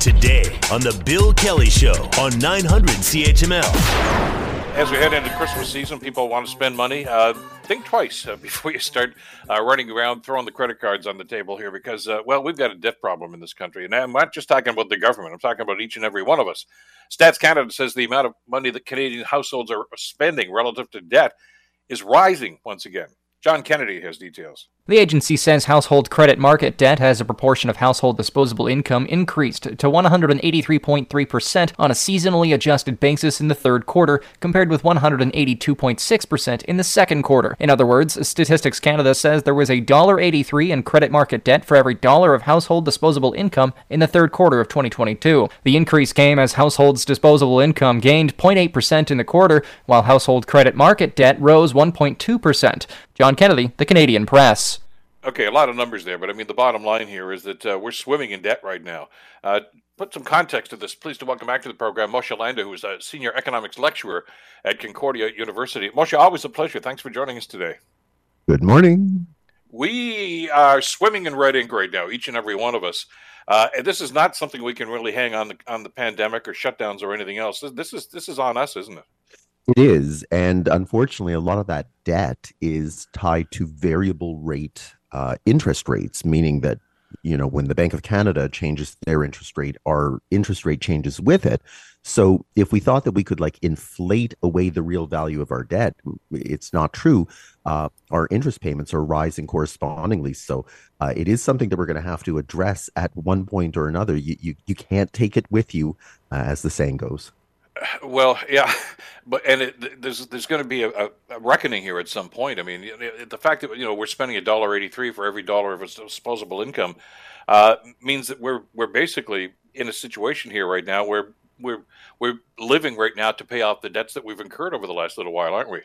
Today on The Bill Kelly Show on 900 CHML. As we head into Christmas season, people want to spend money. Uh, think twice uh, before you start uh, running around throwing the credit cards on the table here because, uh, well, we've got a debt problem in this country. And I'm not just talking about the government, I'm talking about each and every one of us. Stats Canada says the amount of money that Canadian households are spending relative to debt is rising once again. John Kennedy has details. The agency says household credit market debt as a proportion of household disposable income increased to 183.3% on a seasonally adjusted basis in the third quarter, compared with 182.6% in the second quarter. In other words, Statistics Canada says there was a $1.83 in credit market debt for every dollar of household disposable income in the third quarter of 2022. The increase came as households' disposable income gained 0.8% in the quarter, while household credit market debt rose 1.2%. John Kennedy, The Canadian Press. Okay, a lot of numbers there, but I mean, the bottom line here is that uh, we're swimming in debt right now. Uh, put some context to this. Please to welcome back to the program Moshe Lander, who is a senior economics lecturer at Concordia University. Moshe, always a pleasure. Thanks for joining us today. Good morning. We are swimming in red ink right now, each and every one of us. Uh, and this is not something we can really hang on the on the pandemic or shutdowns or anything else. This is this is on us, isn't it? It is, and unfortunately, a lot of that debt is tied to variable rate uh, interest rates, meaning that you know when the Bank of Canada changes their interest rate, our interest rate changes with it. So if we thought that we could like inflate away the real value of our debt, it's not true. Uh, our interest payments are rising correspondingly. So uh, it is something that we're going to have to address at one point or another. You you, you can't take it with you, uh, as the saying goes. Well, yeah, but and it, there's there's going to be a, a, reckoning here at some point. I mean, the fact that you know we're spending a dollar eighty three for every dollar of disposable income uh, means that we're we're basically in a situation here right now where we're we're living right now to pay off the debts that we've incurred over the last little while, aren't we?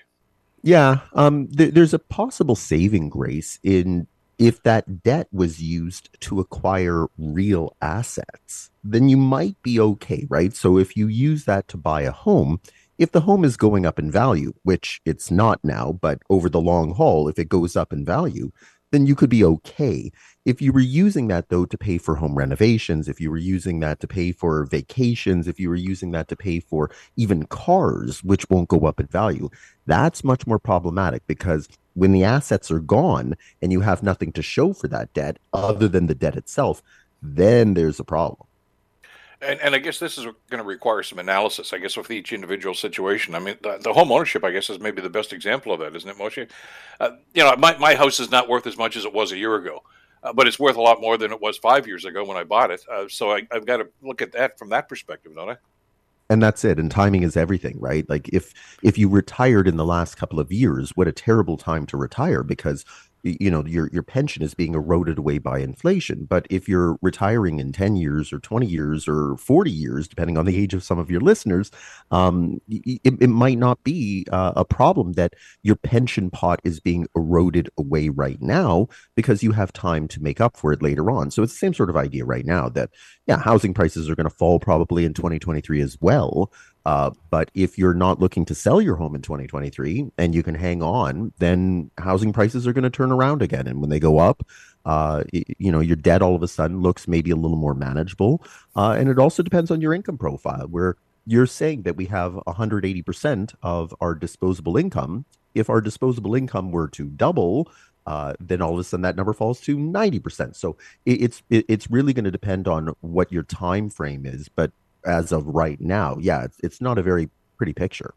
Yeah, um, th- there's a possible saving grace in if that debt was used to acquire real assets, then you might be okay, right? So if you use that to buy a home, if the home is going up in value, which it's not now, but over the long haul, if it goes up in value, then you could be okay. If you were using that though to pay for home renovations, if you were using that to pay for vacations, if you were using that to pay for even cars, which won't go up in value, that's much more problematic because when the assets are gone and you have nothing to show for that debt other than the debt itself, then there's a problem. And, and I guess this is going to require some analysis, I guess, with each individual situation. I mean, the, the home ownership, I guess, is maybe the best example of that, isn't it, Moshe? Uh, you know, my, my house is not worth as much as it was a year ago, uh, but it's worth a lot more than it was five years ago when I bought it. Uh, so I, I've got to look at that from that perspective, don't I? and that's it and timing is everything right like if if you retired in the last couple of years what a terrible time to retire because you know your your pension is being eroded away by inflation. But if you're retiring in 10 years or 20 years or 40 years depending on the age of some of your listeners um, it, it might not be uh, a problem that your pension pot is being eroded away right now because you have time to make up for it later on. So it's the same sort of idea right now that yeah housing prices are going to fall probably in 2023 as well uh, but if you're not looking to sell your home in 2023 and you can hang on, then housing prices are going to turn around again. And when they go up, uh, you know, your debt all of a sudden looks maybe a little more manageable. Uh, and it also depends on your income profile, where you're saying that we have 180% of our disposable income. If our disposable income were to double, uh, then all of a sudden that number falls to 90%. So it, it's it, it's really going to depend on what your time frame is. But as of right now, yeah, it's, it's not a very pretty picture.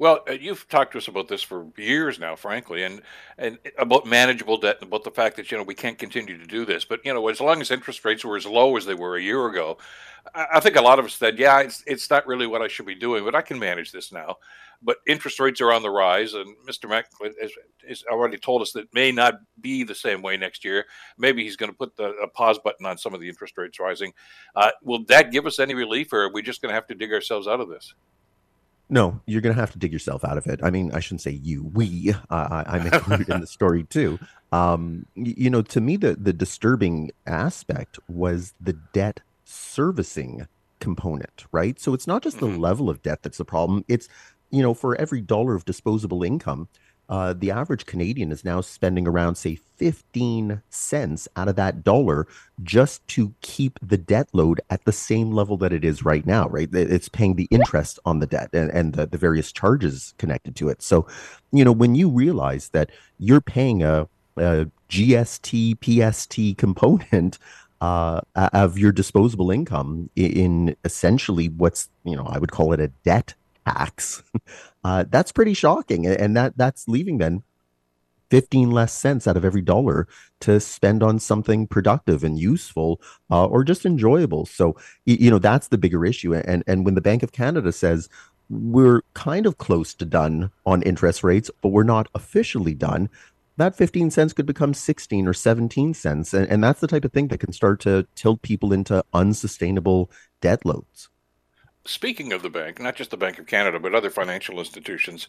Well, uh, you've talked to us about this for years now, frankly, and and about manageable debt and about the fact that you know we can't continue to do this. But you know, as long as interest rates were as low as they were a year ago, I, think a lot of us said, "Yeah, it's it's not really what I should be doing, but I can manage this now." But interest rates are on the rise, and Mr. Mack has, has already told us that may not be the same way next year. Maybe he's going to put the a pause button on some of the interest rates rising. Uh, will that give us any relief, or are we just going to have to dig ourselves out of this? No, you're going to have to dig yourself out of it. I mean, I shouldn't say you, we. Uh, I, am included in the story too. Um, you know, to me, the the disturbing aspect was the debt servicing component, right? So it's not just the mm-hmm. level of debt that's the problem. It's you know, for every dollar of disposable income, uh, the average Canadian is now spending around, say, 15 cents out of that dollar just to keep the debt load at the same level that it is right now, right? It's paying the interest on the debt and, and the, the various charges connected to it. So, you know, when you realize that you're paying a, a GST, PST component uh, of your disposable income in essentially what's, you know, I would call it a debt Uh, that's pretty shocking, and that that's leaving then 15 less cents out of every dollar to spend on something productive and useful uh, or just enjoyable. So, you know, that's the bigger issue. And, and when the Bank of Canada says we're kind of close to done on interest rates, but we're not officially done, that 15 cents could become 16 or 17 cents. And, and that's the type of thing that can start to tilt people into unsustainable debt loads speaking of the bank, not just the Bank of Canada, but other financial institutions,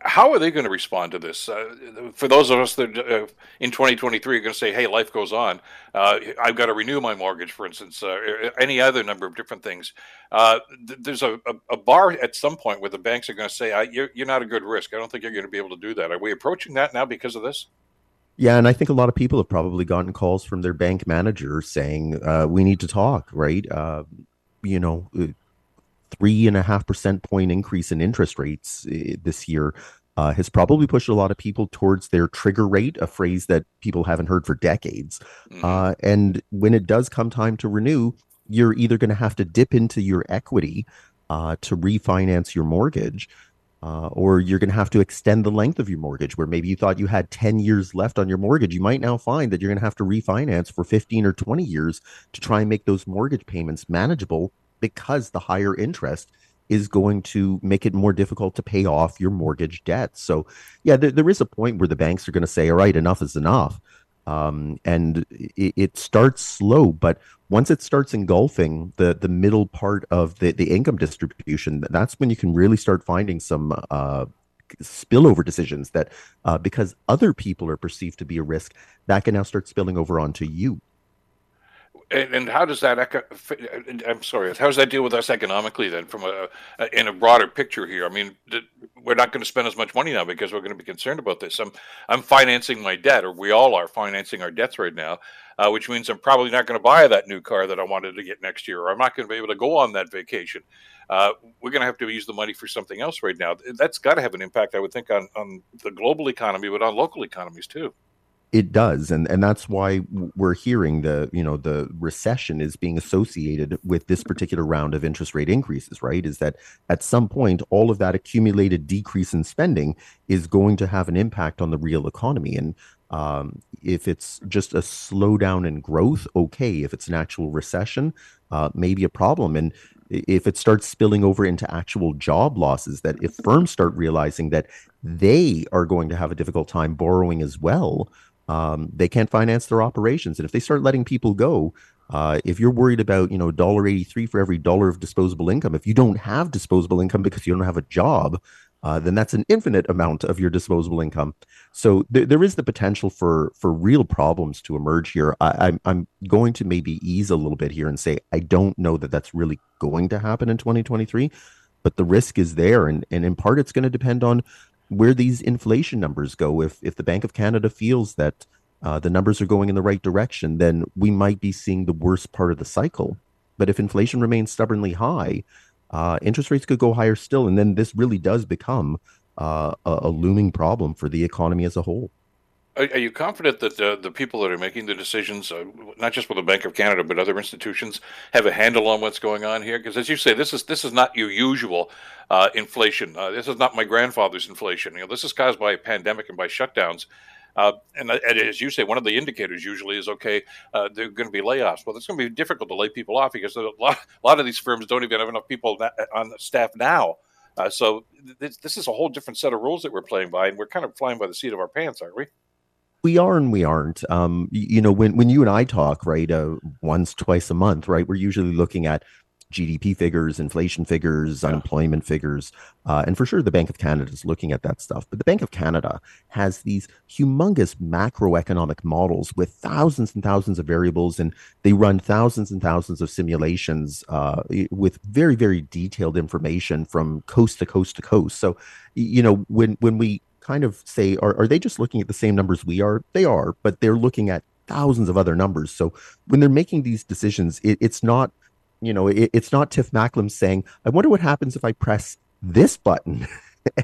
how are they going to respond to this? Uh, for those of us that uh, in 2023 are going to say, "Hey, life goes on. Uh, I've got to renew my mortgage," for instance, uh, any other number of different things. Uh, th- there's a, a, a, bar at some point where the banks are going to say, you're, "You're not a good risk. I don't think you're going to be able to do that." Are we approaching that now because of this? Yeah, and I think a lot of people have probably gotten calls from their bank manager saying, uh, "We need to talk." Right? you know three and a half percent point increase in interest rates eh, this year uh, has probably pushed a lot of people towards their trigger rate, a phrase that people haven't heard for decades. Mm-hmm. Uh, and when it does come time to renew, you're either going to have to dip into your equity uh, to refinance your mortgage. Uh, or you're going to have to extend the length of your mortgage, where maybe you thought you had 10 years left on your mortgage. You might now find that you're going to have to refinance for 15 or 20 years to try and make those mortgage payments manageable because the higher interest is going to make it more difficult to pay off your mortgage debt. So, yeah, there, there is a point where the banks are going to say, all right, enough is enough. Um, and it, it, starts slow, but once it starts engulfing the the middle part of the, the income distribution, that's when you can really start finding some uh, spillover decisions that uh, because other people are perceived to be a risk, that can now start spilling over onto you. And, and how does that? I'm sorry. How does that deal with us economically then, from a, a in a broader picture here? I mean, we're not going to spend as much money now because we're going to be concerned about this. I'm I'm financing my debt, or we all are financing our debts right now, uh, which means I'm probably not going to buy that new car that I wanted to get next year, or I'm not going to be able to go on that vacation. Uh, we're going to have to use the money for something else right now. That's got to have an impact, I would think, on on the global economy, but on local economies too it does and and that's why we're hearing the you know the recession is being associated with this particular round of interest rate increases right? Is that at some point all of that accumulated decrease in spending is going to have an impact on the real economy. And um, if it's just a slowdown in growth okay. If it's an actual recession uh, maybe a problem. And if it starts spilling over into actual job losses that if firms start realizing that they are going to have a difficult time borrowing as well um, they can't finance their operations. And if they start letting people go, uh, if you're worried about you know dollar eighty three for every dollar of disposable income, if you don't have disposable income because you don't have a job, uh, then that's an infinite amount of your disposable income. So th- there is the potential for for real problems to emerge here. I, I'm I'm going to maybe ease a little bit here and say I don't know that that's really going to happen in 2023, but the risk is there, and and in part it's going to depend on where these inflation numbers go. If if the Bank of Canada feels that uh, the numbers are going in the right direction, then we might be seeing the worst part of the cycle. But if inflation remains stubbornly high, uh, interest rates could go higher still, and then this really does become uh, a, a looming problem for the economy as a whole. Are, are you confident that the, the people that are making the decisions, uh, not just with the Bank of Canada but other institutions, have a handle on what's going on here? Because as you say, this is this is not your usual uh, inflation. Uh, this is not my grandfather's inflation. You know, this is caused by a pandemic and by shutdowns. Uh, and, and, as you say, one of the indicators usually is okay, uh, there are going to be layoffs. Well, it's going to be difficult to lay people off because a lot, a lot of these firms don't even have enough people on staff now. Uh, so this, is a whole different set of rules that we're playing by, and we're kind of flying by the seat of our pants, aren't we? We are and we aren't. Um, you, know, when when you and I talk, right, uh, once twice a month, right, we're usually looking at GDP figures, inflation figures, yeah. unemployment figures, uh, and for sure the Bank of Canada is looking at that stuff. But the Bank of Canada has these humongous macroeconomic models with thousands and thousands of variables, and they run thousands and thousands of simulations uh, with very very detailed information from coast to coast to coast. So, you know, when when we kind of say, are, are they just looking at the same numbers we are? They are, but they're looking at thousands of other numbers. So when they're making these decisions, it, it's not, you know, it, it's not Tiff Macklem saying, I wonder what happens if I press this button.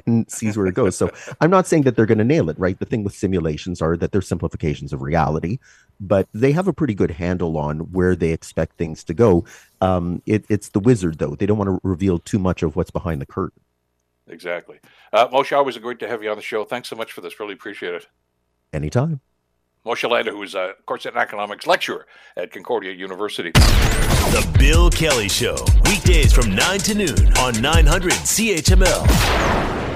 and sees where it goes. So I'm not saying that they're going to nail it, right? The thing with simulations are that they're simplifications of reality, but they have a pretty good handle on where they expect things to go. Um, it, it's the wizard, though. They don't want to reveal too much of what's behind the curtain. Exactly. Uh, Moshe, always a great to have you on the show. Thanks so much for this. Really appreciate it. Anytime. Moshe Lander, who is a course and economics lecturer at Concordia University. The Bill Kelly Show, weekdays from 9 to noon on 900 CHML.